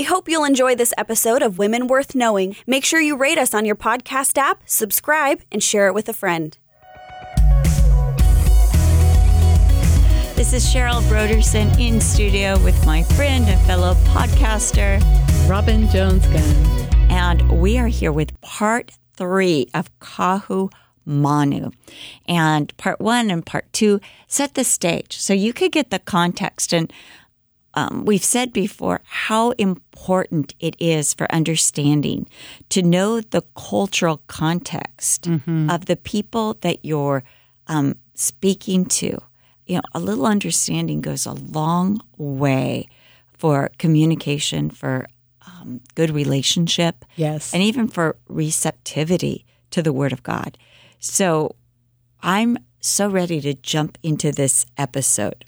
We hope you'll enjoy this episode of Women Worth Knowing. Make sure you rate us on your podcast app, subscribe, and share it with a friend. This is Cheryl Brodersen in studio with my friend and fellow podcaster, Robin Jones Gunn. And we are here with part three of Kahu Manu. And part one and part two set the stage so you could get the context. And um, we've said before how important it is for understanding to know the cultural context mm-hmm. of the people that you're um, speaking to you know, a little understanding goes a long way for communication, for um, good relationship, yes, and even for receptivity to the Word of God. So, I'm so ready to jump into this episode.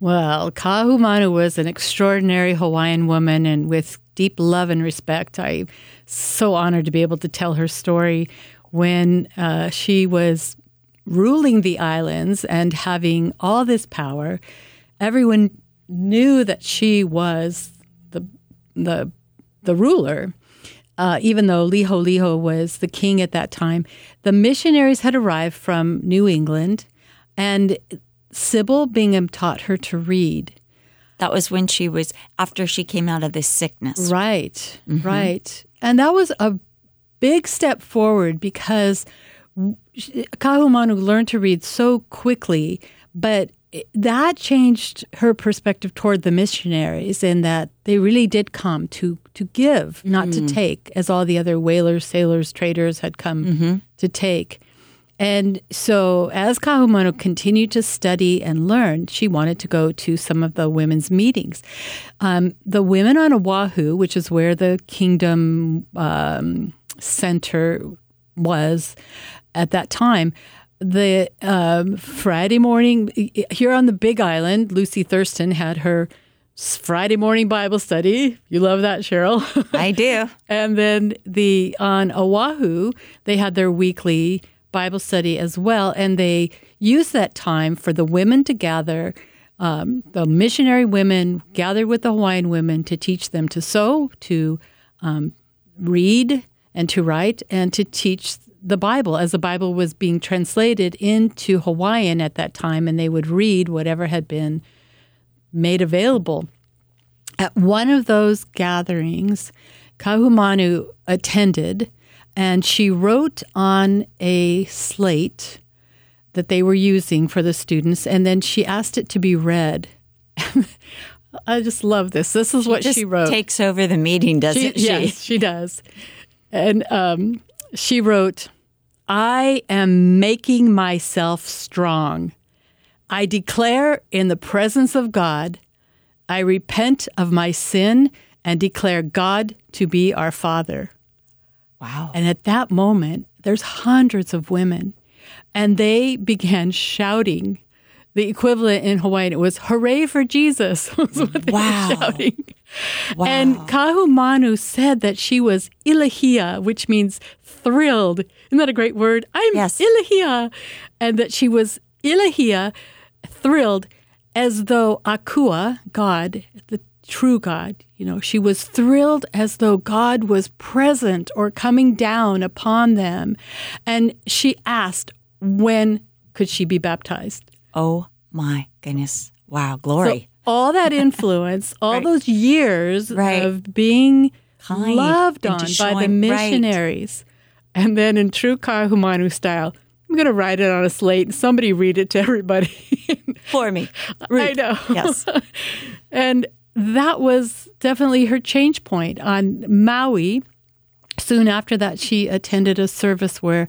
Well, Kahumanu was an extraordinary Hawaiian woman, and with deep love and respect, I'm so honored to be able to tell her story when uh, she was ruling the islands and having all this power, everyone knew that she was the the the ruler. Uh, even though Liholiho was the king at that time, the missionaries had arrived from New England, and Sybil Bingham taught her to read. That was when she was after she came out of this sickness. Right, mm-hmm. right. And that was a big step forward because Kahumanu learned to read so quickly, but that changed her perspective toward the missionaries in that they really did come to to give, not mm-hmm. to take, as all the other whalers, sailors, traders had come mm-hmm. to take. And so, as Kahumanu continued to study and learn, she wanted to go to some of the women's meetings. Um, the women on Oahu, which is where the kingdom um, center was, at that time, the um, Friday morning here on the Big Island, Lucy Thurston had her Friday morning Bible study. You love that, Cheryl. I do. and then the on Oahu, they had their weekly Bible study as well, and they used that time for the women to gather. Um, the missionary women gathered with the Hawaiian women to teach them to sew, to um, read, and to write, and to teach the Bible as the Bible was being translated into Hawaiian at that time, and they would read whatever had been made available. At one of those gatherings, Kahumanu attended, and she wrote on a slate that they were using for the students, and then she asked it to be read. I just love this. This is she what she wrote. Takes over the meeting, doesn't she? she? Yes, she does. And um, she wrote, I am making myself strong. I declare in the presence of God, I repent of my sin and declare God to be our Father. Wow. And at that moment, there's hundreds of women, and they began shouting. The equivalent in Hawaiian it was "Hooray for Jesus!" was what they wow. were shouting. Wow. And Kahumanu said that she was ilahia, which means thrilled. Isn't that a great word? I'm yes. ilahia. And that she was ilahia, thrilled, as though Akua, God, the true God, you know, she was thrilled as though God was present or coming down upon them. And she asked, when could she be baptized? Oh my goodness. Wow, glory. So all that influence, all right. those years right. of being kind loved on showing, by the missionaries. Right. And then in true Kahumanu style, I'm going to write it on a slate and somebody read it to everybody. For me. I know. Yes. and that was definitely her change point on Maui. Soon after that, she attended a service where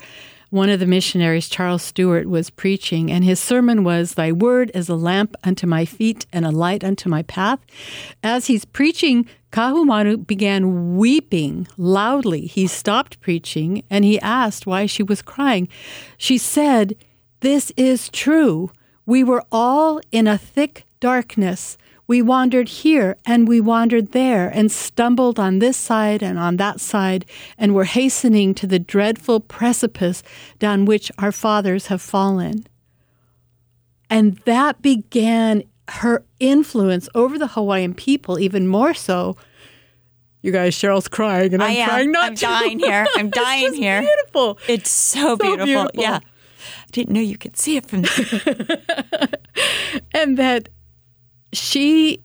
one of the missionaries, Charles Stewart, was preaching, and his sermon was, Thy word is a lamp unto my feet and a light unto my path. As he's preaching, Kahumanu began weeping loudly. He stopped preaching and he asked why she was crying. She said, This is true. We were all in a thick darkness. We wandered here and we wandered there and stumbled on this side and on that side and were hastening to the dreadful precipice down which our fathers have fallen. And that began her influence over the Hawaiian people, even more so, You guys, Cheryl's crying, and I'm I am. trying not I'm to. dying here. I'm dying It's here. Beautiful. It's so, beautiful. beautiful. Yeah. I didn't know you could see it from there. and that she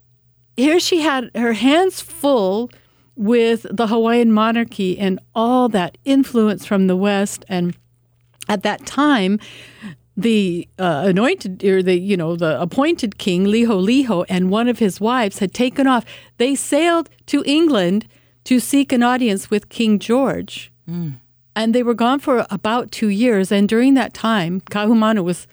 here she had her hands full with the Hawaiian monarchy and all that influence from the West. And at that time the uh, anointed or the you know the appointed king Liholiho and one of his wives had taken off. They sailed to England to seek an audience with King George. And they were gone for about two years. And during that time, Kahumanu was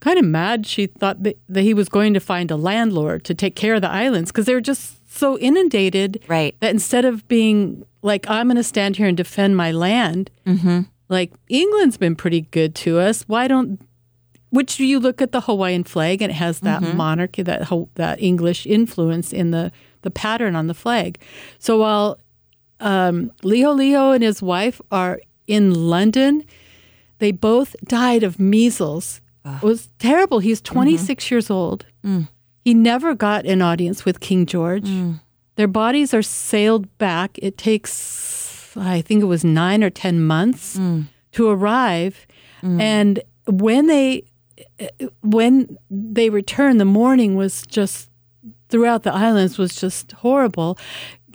kind of mad. She thought that, that he was going to find a landlord to take care of the islands because they were just so inundated Right. that instead of being like, I'm going to stand here and defend my land, like England's been pretty good to us. Why don't which you look at the Hawaiian flag and it has that monarchy, that Ho- that English influence in the the pattern on the flag. So while um, Liholiho and his wife are in London, they both died of measles. It was terrible. He's mm-hmm. 26 years old. Mm. He never got an audience with King George. Mm. Their bodies are sailed back. It takes, I think it was nine or 10 months mm. to arrive. And when they when they returned, the mourning was just throughout the islands was just horrible.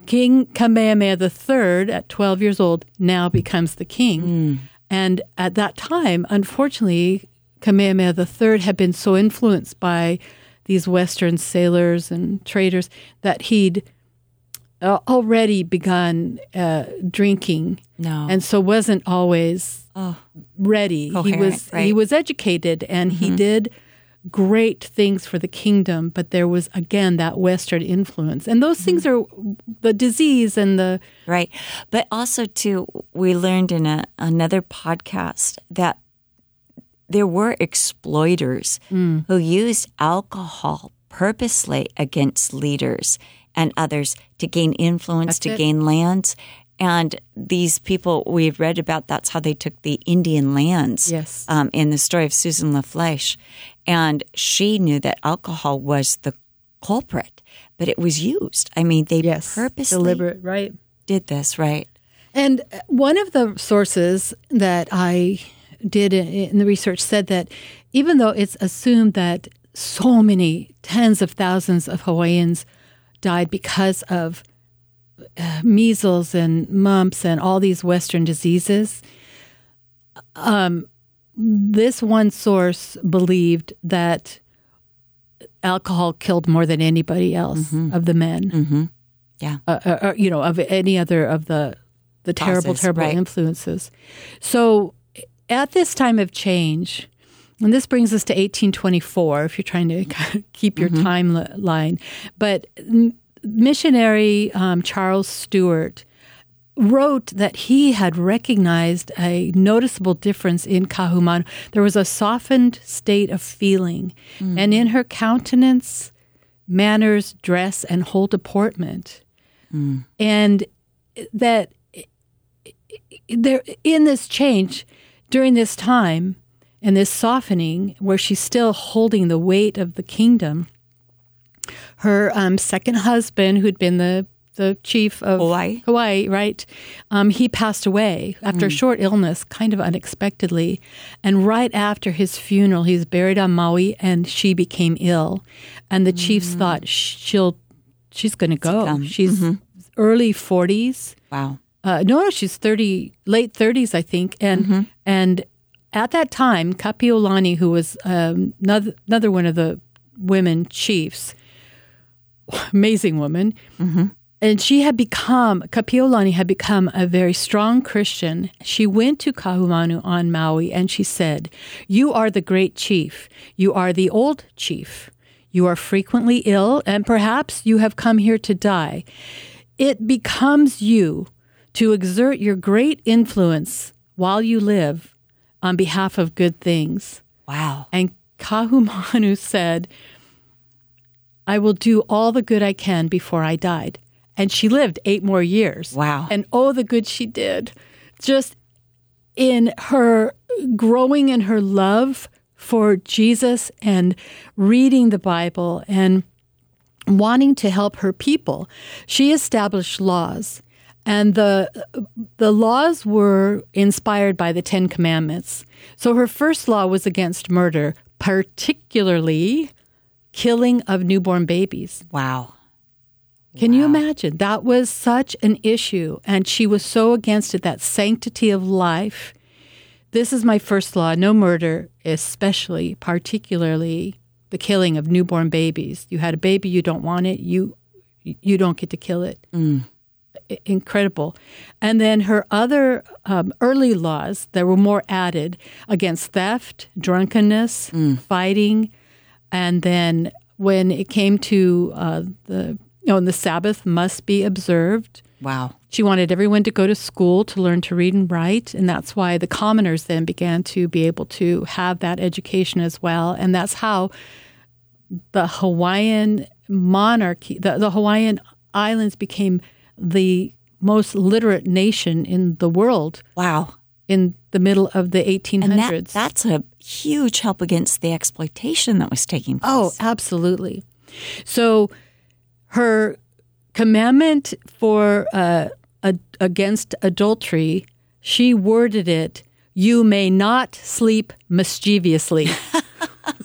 King Kamehameha III, at 12 years old, now becomes the king. And at that time, unfortunately, Kamehameha III had been so influenced by these Western sailors and traders that he'd uh, already begun uh, drinking No. and so wasn't always Oh. ready. he was he right. Mm-hmm. was educated and he did great things for the kingdom, but there was again that Western influence, and those things are the disease and the Right. But also, too, we learned in a, another podcast that there were exploiters Mm. who used alcohol purposely against leaders and others to gain influence, That's to it. gain lands. And these people we've read about, that's how they took the Indian lands Yes. um, in the story of Susan La Flesche. And she knew that alcohol was the culprit, but it was used. I mean, they yes purposely deliberate right. did this, right? And one of the sources that I did in in the research said that even though it's assumed that so many tens of thousands of Hawaiians died because of uh, measles and mumps and all these Western diseases, um, this one source believed that alcohol killed more than anybody else of the men Mm-hmm. Yeah. uh, uh, uh, you know, of any other of the the terrible, Causes, terrible right. influences. So, at this time of change, and this brings us to 1824, if you're trying to kind of keep your Mm-hmm. timeline, but missionary um, Charles Stewart wrote that he had recognized a noticeable difference in Kahumanu. There was a softened state of feeling, Mm. and in her countenance, manners, dress, and whole deportment. And that there in this change during this time and this softening where she's still holding the weight of the kingdom her um, second husband who'd been the the chief of Hawaii. Hawaii, right? Um, he passed away after a short illness, kind of unexpectedly. And right after his funeral, he was buried on Maui, and she became ill. And the chiefs thought she'll, she's going to go. She's early forties. Wow. Uh, no, no, she's thirty, late thirties, I think. And and at that time, Kapiolani, who was um, another, another one of the women chiefs, amazing woman, and she had become Kapiolani had become a very strong Christian. She went to Kahumanu on Maui and she said, "You are the great chief. You are the old chief. You are frequently ill, and perhaps you have come here to die. It becomes you to exert your great influence while you live on behalf of good things." Wow. And Kahumanu said, I will do all the good I can before I died. And she lived eight more years. Wow. And oh, the good she did. Just in her growing in her love for Jesus and reading the Bible and wanting to help her people, she established laws and the the laws were inspired by the Ten Commandments. So her first law was against murder, particularly killing of newborn babies. Wow. Can you imagine? That was such an issue, and she was so against it. That sanctity of life. This is my first law: no murder, especially, particularly the killing of newborn babies. You had a baby, you don't want it, you you don't get to kill it. I- Incredible. And then her other um, early laws, there were more added against theft, drunkenness, fighting, and then when it came to uh, the you know, the Sabbath must be observed. Wow. She wanted everyone to go to school to learn to read and write, and that's why the commoners then began to be able to have that education as well. And that's how the Hawaiian monarchy, the, the Hawaiian Islands became the most literate nation in the world Wow. in the middle of the 1800s. And that, that's a huge help against the exploitation that was taking place. Oh, absolutely. So her commandment for uh, a, against adultery, she worded it, "You may not sleep mischievously."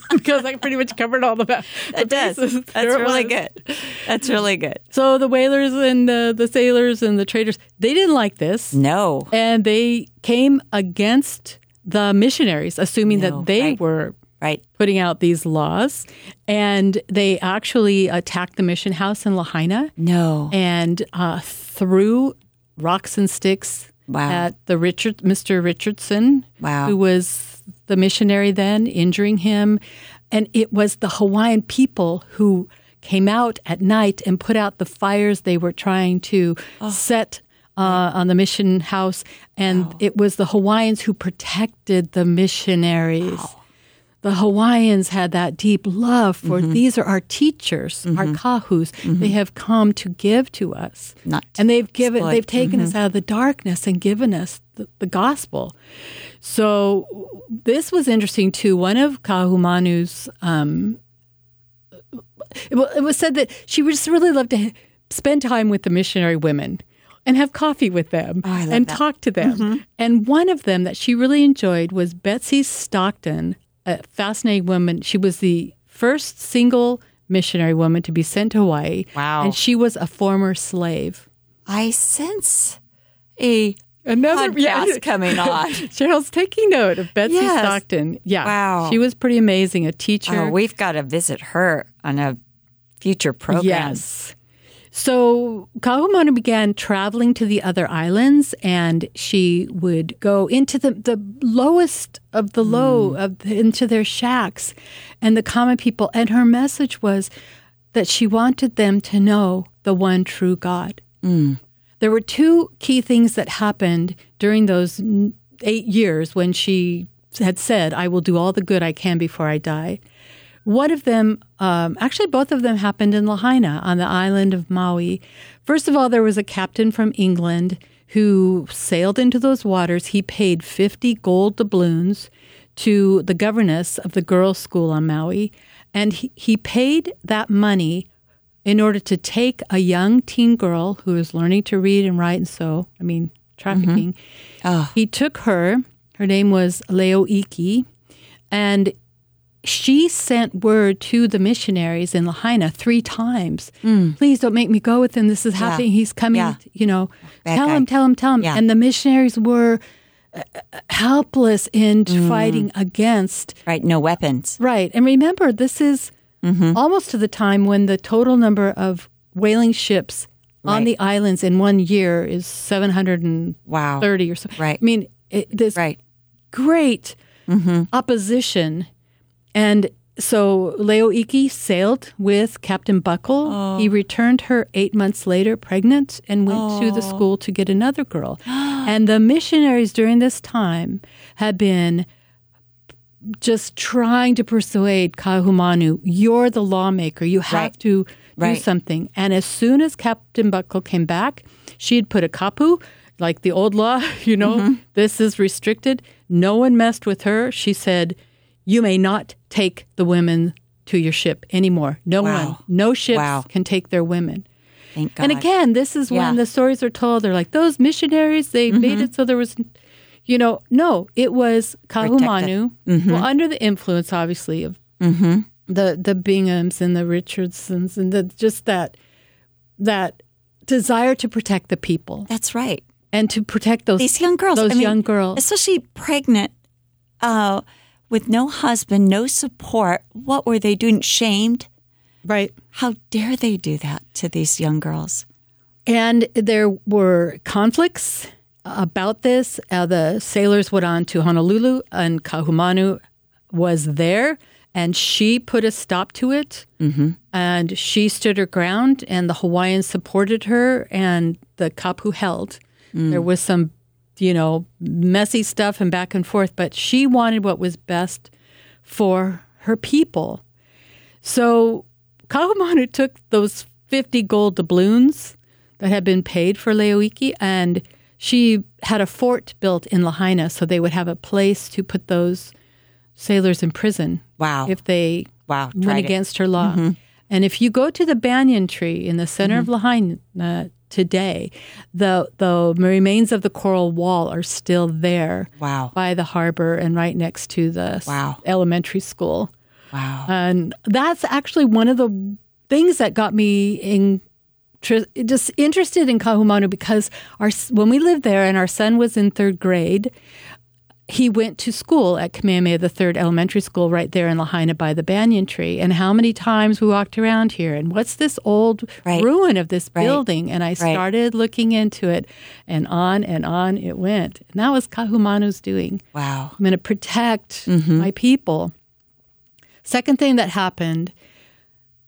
because I pretty much covered all the, ba- the it does. bases. That's There really good. That's really good. So the whalers and the, the sailors and the traders, they didn't like this. No. And they came against the missionaries, assuming No, that they right. were Right. putting out these laws. And they actually attacked the mission house in Lahaina No. and uh, threw rocks and sticks Wow. at the Richard, Mr. Richardson, Wow. who was the missionary then, injuring him. And it was the Hawaiian people who came out at night and put out the fires they were trying to Oh. set uh, on the mission house. And it was the Hawaiians who protected the missionaries. The Hawaiians had that deep love for Mm-hmm. these are our teachers, our kahus. They have come to give to us. Not and they've given exploit. they've taken us out of the darkness and given us the, the gospel. So this was interesting too. One of Kahumanu's um, it, it was said that she would just really love to spend time with the missionary women and have coffee with them Oh, and that. Mm-hmm. talk to them. And one of them that she really enjoyed was Betsy Stockton, a fascinating woman. She was the first single missionary woman to be sent to Hawaii. Wow. And she was a former slave. I sense a Another podcast coming on. Cheryl's taking note of Betsy Yes. Stockton. Yeah. Wow. She was pretty amazing, a teacher. Oh, we've got to visit her on a future program. Yes. So Kahumanu began traveling to the other islands, and she would go into the, the lowest of the low hmm. of the, into their shacks, and the common people. And her message was that she wanted them to know the one true God. Hmm. There were two key things that happened during those eight years when she had said, "I will do all the good I can before I die." One of them, um, actually, both of them happened in Lahaina on the island of Maui. First of all, there was a captain from England who sailed into those waters. He paid 50 gold doubloons to the governess of the girls' school on Maui, and he, he paid that money in order to take a young teen girl who was learning to read and write and sew, I mean, trafficking. Mm-hmm. Ah. He took her, her name was Leoiki, and she sent word to the missionaries in Lahaina three times. Mm. Please don't make me go with him. This is happening. He's coming. Yeah. You know, Bad tell guy. him, tell him, tell him. Yeah. And the missionaries were uh, helpless in mm. fighting against Right. No weapons. Right. And remember, this is Mm-hmm. almost to the time when the total number of whaling ships on the islands in one year is 730 Wow. or so. Right. I mean, it, this Right. great opposition. And so Leoiki sailed with Captain Buckle. He returned her eight months later, pregnant, and went to the school to get another girl. and the missionaries during this time had been just trying to persuade Kahumanu, you're the lawmaker. You have Right. to do Right. something. And as soon as Captain Buckle came back, she had put a kapu, like the old law, you know, Mm-hmm. this is restricted. No one messed with her. She said, You may not take the women to your ship anymore. No Wow. one, no ships Wow. can take their women. And again, this is Yeah. when the stories are told. They're like those missionaries. They made it so there was, you know, no, it was Kahumanu. Well, under the influence, obviously, of the the Binghams and the Richardsons, and the just that that desire to protect the people That's right. and to protect those These young girls. Those I mean, young girls. especially pregnant, uh, with no husband, no support. What were they doing? Shamed. right. How dare they do that to these young girls? And there were conflicts about this. Uh, the sailors went on to Honolulu, and Kahumanu was there, and she put a stop to it. Mm-hmm. And she stood her ground, and the Hawaiians supported her, and the kapu held. There was some, you know, messy stuff and back and forth, but she wanted what was best for her people. So Kahumanu took those 50 gold doubloons that had been paid for Leoiki and she had a fort built in Lahaina so they would have a place to put those sailors in prison Wow. if they Wow, went tried it. against her law. Mm-hmm. And if you go to the banyan tree in the center of mm-hmm. Lahaina today, the the remains of the coral wall are still there Wow. by the harbor and right next to the Wow. elementary school. Wow. And that's actually one of the things that got me in, just interested in Kahumanu because our when we lived there and our son was in third grade, he went to school at Kamehameha the Third Elementary School right there in Lahaina by the banyan tree. And how many times we walked around here and what's this old Right. ruin of this Right. building? And I started looking into it and on and on it went. And that was Kahumanu's doing. wow. I'm going to protect mm-hmm. my people. Second thing that happened,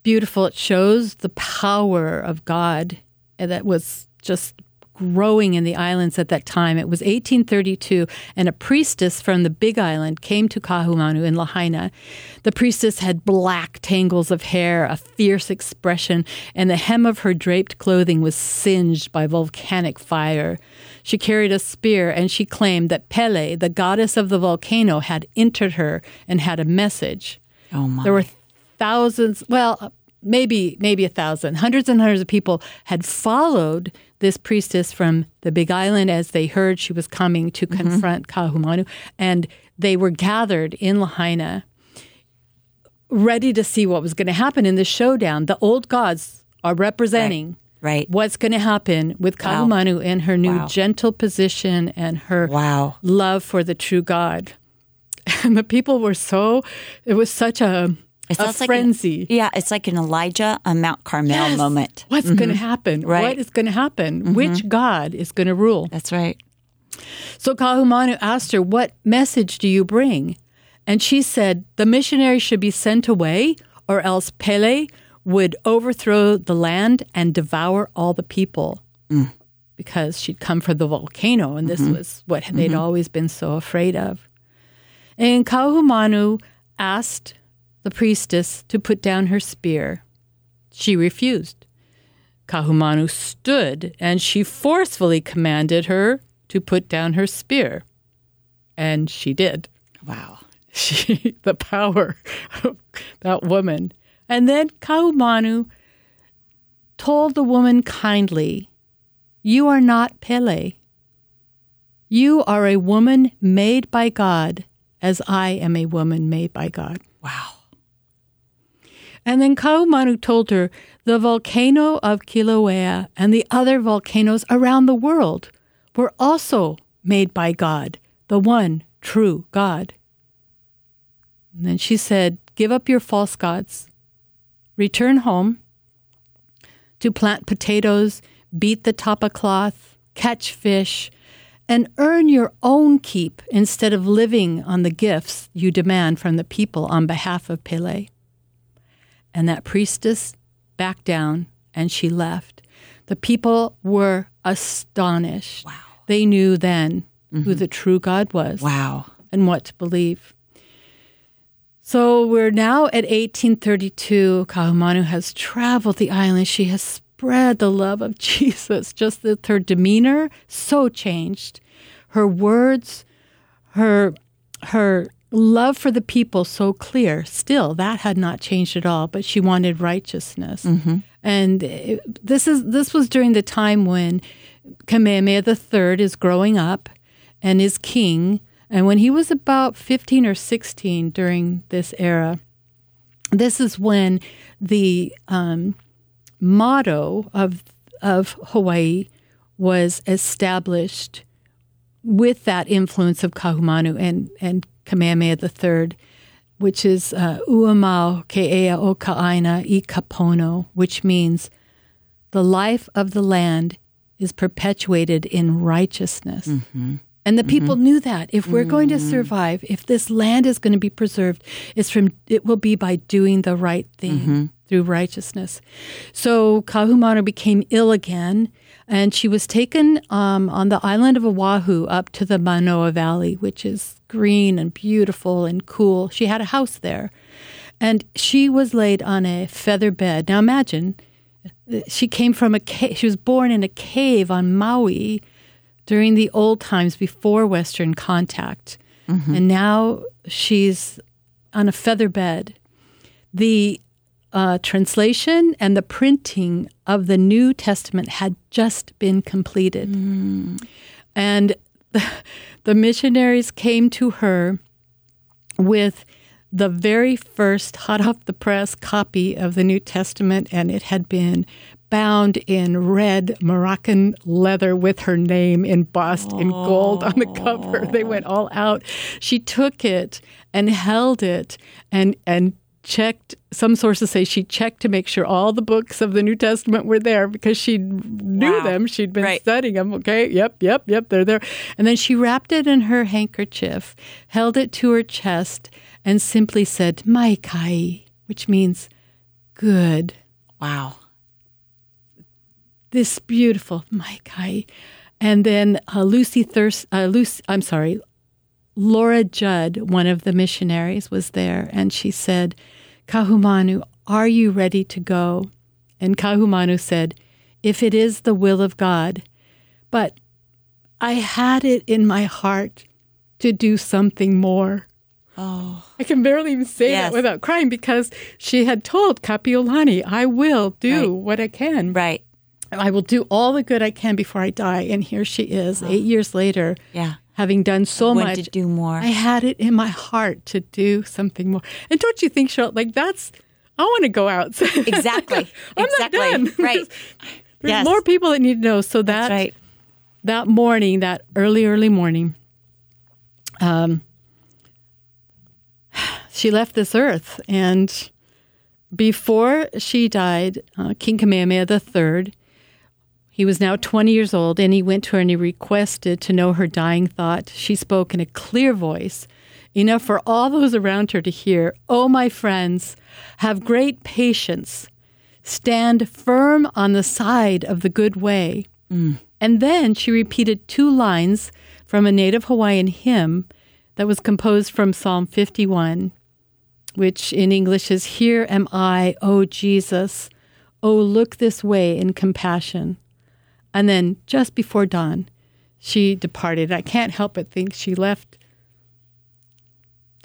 beautiful, it shows the power of God that was just growing in the islands at that time. It was 1832, and a priestess from the Big Island came to Kahumanu in Lahaina. The priestess had black tangles of hair, a fierce expression, and the hem of her draped clothing was singed by volcanic fire. She carried a spear, and she claimed that Pele, the goddess of the volcano, had entered her and had a message. Oh my. There were thousands, well, maybe maybe a thousand, hundreds and hundreds of people had followed this priestess from the Big Island as they heard she was coming to mm-hmm. confront Kahumanu, and they were gathered in Lahaina, ready to see what was going to happen in the showdown. The old gods are representing. right. What's going to happen with Wow. Kahumanu and her new Wow. gentle position and her Wow. love for the true God. And the people were so, it was such a, It a sounds like an- frenzy. yeah, it's like an Elijah on Mount Carmel Yes. moment. What's going to mm-hmm. happen? Right. What is going to happen? Mm-hmm. Which God is going to rule? That's right. So Kahumanu asked her, What message do you bring? And she said, The missionary should be sent away, or else Pele would overthrow the land and devour all the people. Mm. Because she'd come from the volcano, and this mm-hmm. was what they'd always been so afraid of. And Kahumanu asked the priestess to put down her spear. She refused. Kahumanu stood and she forcefully commanded her to put down her spear. And she did. Wow. She, the power of that woman. And then Kahumanu told the woman kindly, You are not Pele. You are a woman made by God, as I am a woman made by God. Wow. And then Kahumanu told her the volcano of Kilauea and the other volcanoes around the world were also made by God, the one true God. And then she said, Give up your false gods, return home to plant potatoes, beat the tapa cloth, catch fish, and earn your own keep instead of living on the gifts you demand from the people on behalf of Pele. And that priestess backed down and she left. The people were astonished. Wow. They knew then who mm-hmm. the true God was Wow. and what to believe. So we're now at 1832. Kahumanu has traveled the island. She has spread the love of Jesus. Just that her demeanor so changed, her words, her her love for the people so clear. Still, that had not changed at all. But she wanted righteousness, and And it, this is this was during the time when Kamehameha III is growing up and is king. And when he was about 15 or 16 during this era, this is when the um, motto of of Hawaii was established with that influence of Kahumanu and and Kamehameha III, which is uh, Uamau Ke'ea o Ka'aina i Kapono, which means the life of the land is perpetuated in righteousness. Mm-hmm. And the people knew that if we're going to survive, if this land is going to be preserved, it's from it will be by doing the right thing through righteousness. So Kahumanu became ill again, and she was taken um, on the island of Oahu up to the Manoa Valley, which is green and beautiful and cool. She had a house there, and she was laid on a feather bed. Now imagine, she came from a cave. She was born in a cave on Maui during the old times before Western contact. And now she's on a feather bed. The uh, translation and the printing of the New Testament had just been completed. And the missionaries came to her with the very first hot off the press copy of the New Testament, and it had been bound in red Moroccan leather with her name embossed in gold on the cover. They went all out. She took it and held it and and checked some sources say she checked to make sure all the books of the New Testament were there because she knew Wow. them. She'd been Right. studying them. Okay, yep, yep, yep, they're there. And then she wrapped it in her handkerchief, held it to her chest, and simply said, Mai Kai, which means good. Wow. This beautiful Mai Kai. And then uh, Lucy Thirst, uh, Lucy, I'm sorry, Laura Judd, one of the missionaries, was there, and she said, Kahumanu, are you ready to go? And Kahumanu said, If it is the will of God. But I had it in my heart to do something more. Oh. I can barely even say Yes. that without crying because she had told Kapiolani, I will do Right. what I can. Right. I will do all the good I can before I die. And here she is, eight years later, Yeah. Having done so much. to do more. I had it in my heart to do something more. And don't you think, Cheryl, like that's, I want to go out. Exactly. I'm exactly. not done. Right. There's Yes. more people that need to know. So that, That's right. that morning, that early, early morning, um, she left this earth. And before she died, uh, King Kamehameha III, he was now 20 years old, and he went to her and he requested to know her dying thought. She spoke in a clear voice, enough for all those around her to hear. Oh, my friends, have great patience. Stand firm on the side of the good way. Mm. And then she repeated two lines from a native Hawaiian hymn that was composed from Psalm 51, which in English is Here am I, O Jesus. Oh, look this way in compassion. And then just before dawn, she departed. I can't help but think she left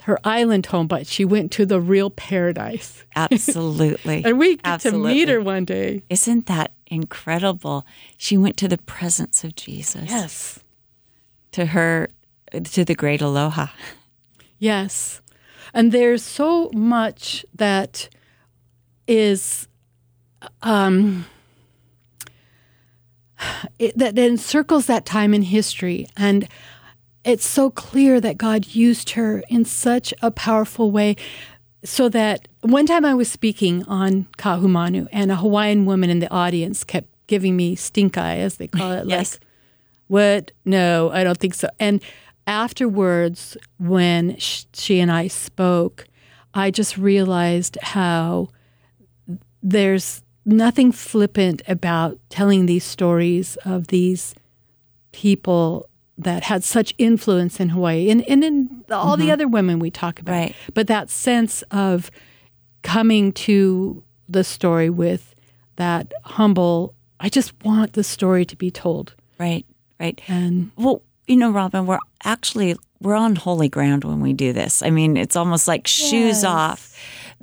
her island home, but she went to the real paradise. Absolutely. And we get Absolutely. to meet her one day. Isn't that incredible? She went to the presence of Jesus. Yes. To her, to the great aloha. Yes. And there's so much that is um, it, that encircles that time in history. And it's so clear that God used her in such a powerful way. So that one time I was speaking on Kahumanu, and a Hawaiian woman in the audience kept giving me stink eye, as they call it. Yes. Like, what? No, I don't think so. And afterwards, when she and I spoke, I just realized how there's nothing flippant about telling these stories of these people that had such influence in Hawaii and, and in all the mm-hmm. other women we talk about. Right. But that sense of coming to the story with that humble, I just want the story to be told. Right. Right. And Well, you know, Robin, we're actually we're on holy ground when we do this. I mean, it's almost like shoes Yes. off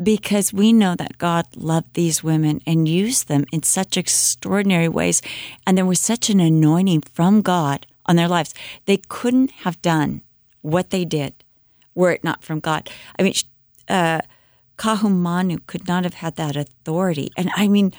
because we know that God loved these women and used them in such extraordinary ways. And there was such an anointing from God on their lives. They couldn't have done what they did were it not from God. I mean, uh, Kahumanu could not have had that authority. And I mean,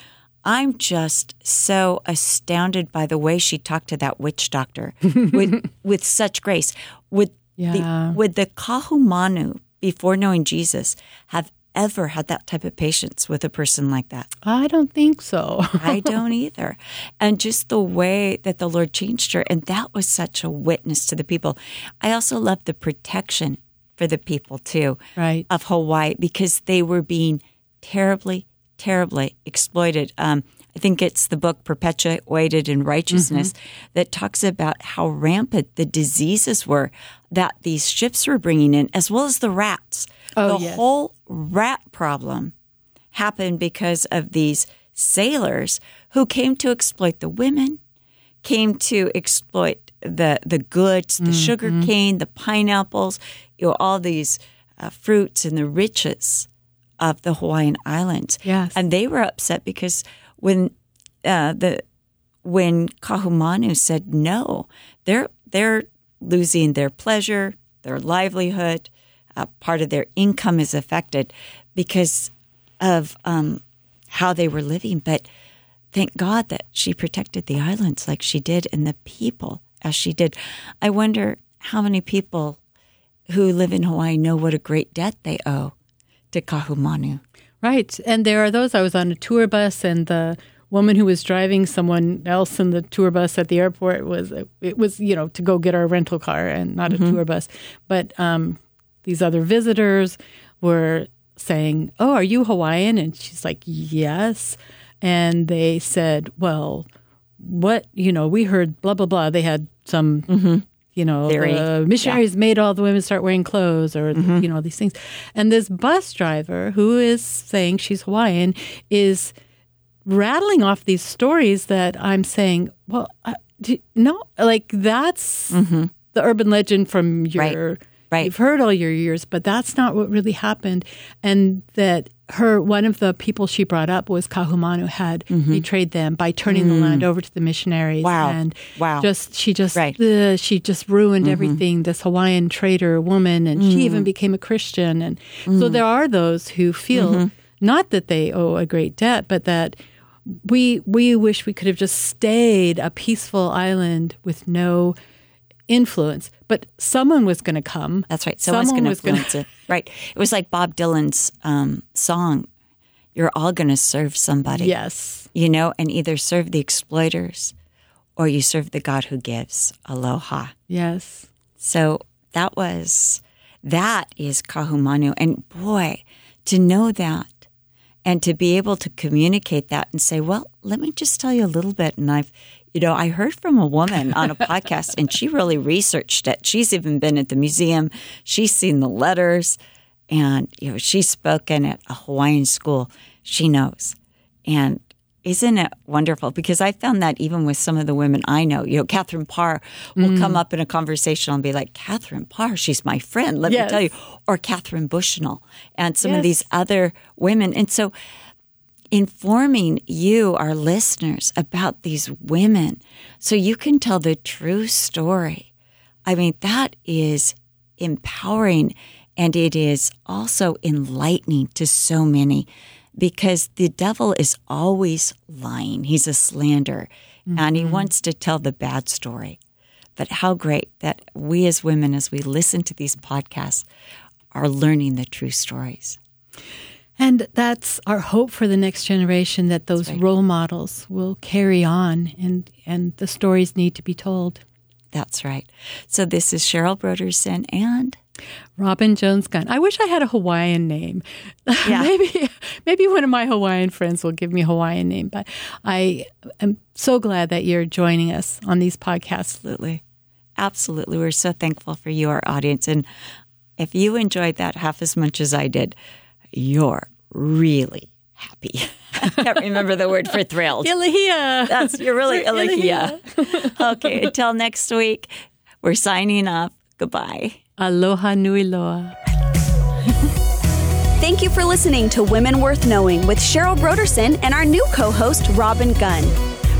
I'm just so astounded by the way she talked to that witch doctor with with such grace. Would Yeah. the would the Kahumanu before knowing Jesus have ever had that type of patience with a person like that? I don't think so. I don't either. And just the way that the Lord changed her, and that was such a witness to the people. I also love the protection for the people too Right. of Hawaii because they were being terribly, terribly exploited. Um, I think it's the book Perpetuated in Righteousness Mm-hmm. that talks about how rampant the diseases were that these ships were bringing in, as well as the rats. Oh, the yes. whole rat problem happened because of these sailors who came to exploit the women, came to exploit the the goods, the sugar Mm-hmm. cane, the pineapples, you know, all these uh, fruits and the riches of the Hawaiian Islands. Yes. and they were upset because when uh, the when Kahumanu said no, they're they're losing their pleasure, their livelihood, uh, part of their income is affected because of um, how they were living. But thank God that she protected the islands like she did and the people as she did. I wonder how many people who live in Hawaii know what a great debt they owe to Kahumanu. Right. And there are those. I was on a tour bus, and the woman who was driving someone else in the tour bus at the airport was it was you know to go get our rental car and not a tour bus, but um, these other visitors were saying, "Oh, are you Hawaiian?" And she's like, "Yes." And they said, "Well, what you know? We heard blah blah blah. They had some." Mm-hmm. You know, missionaries made all the women start wearing clothes, or mm-hmm. you know these things. And this bus driver, who is saying she's Hawaiian, is rattling off these stories that I'm saying, well, I, do, no, like that's mm-hmm. the urban legend from your, Right. Right. you've heard all your years, but that's not what really happened. And that her, one of the people she brought up was Kahumanu had mm-hmm. betrayed them by turning the mm. land over to the missionaries. Wow. And Wow. just, she just, Right. uh, she just ruined mm-hmm. everything. This Hawaiian traitor woman, and she even mm. became a Christian. And so mm. there are those who feel mm-hmm. not that they owe a great debt, but that we we wish we could have just stayed a peaceful island with no influence. But someone was going to come. That's right. Someone's Someone going to was gonna- influence it. Right. It was like Bob Dylan's um, song, You're all going to serve somebody. Yes. You know, and either serve the exploiters or you serve the God who gives. Aloha. Yes. So that was, that is Kahumanu. And boy, to know that and to be able to communicate that and say, well, let me just tell you a little bit. And I've, you know, I heard from a woman on a podcast and she really researched it. She's even been at the museum, she's seen the letters, and, you know, she's spoken at a Hawaiian school. She knows. And isn't it wonderful? Because I found that even with some of the women I know, you know, Catherine Parr will mm. come up in a conversation and be like, Catherine Parr, she's my friend, let Yes. me tell you. Or Katharine Bushnell and some of these other women. And so informing you, our listeners, about these women so you can tell the true story. I mean, that is empowering and it is also enlightening to so many because the devil is always lying. He's a slanderer and he mm-hmm. wants to tell the bad story. But how great that we as women, as we listen to these podcasts, are learning the true stories. And that's our hope for the next generation that those role models will carry on and, and the stories need to be told. That's right. So this is Cheryl Brodersen and Robin Jones Gunn. I wish I had a Hawaiian name. Yeah. maybe maybe one of my Hawaiian friends will give me a Hawaiian name. But I am so glad that you're joining us on these podcasts. absolutely, absolutely. We're so thankful for you, our audience. And if you enjoyed that half as much as I did, you're really happy. I can't remember the word for thrilled. Ilahia. That's you're really Ilahia. okay, until next week, we're signing off. Goodbye. Aloha nui loa. Thank you for listening to Women Worth Knowing with Cheryl Brodersen and our new co host, Robin Gunn.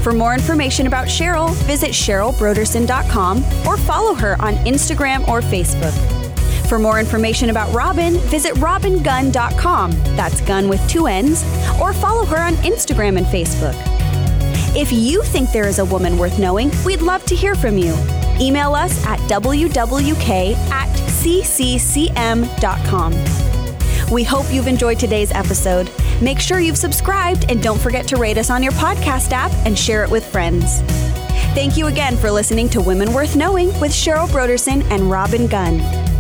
For more information about Cheryl, visit CherylBrodersen.com or follow her on Instagram or Facebook. For more information about Robin, visit robingunn.com. That's gun with two N's, or follow her on Instagram and Facebook. If you think there is a woman worth knowing, we'd love to hear from you. Email us at wwk at cccm.com. We hope you've enjoyed today's episode. Make sure you've subscribed and don't forget to rate us on your podcast app and share it with friends. Thank you again for listening to Women Worth Knowing with Cheryl Brodersen and Robin Gunn.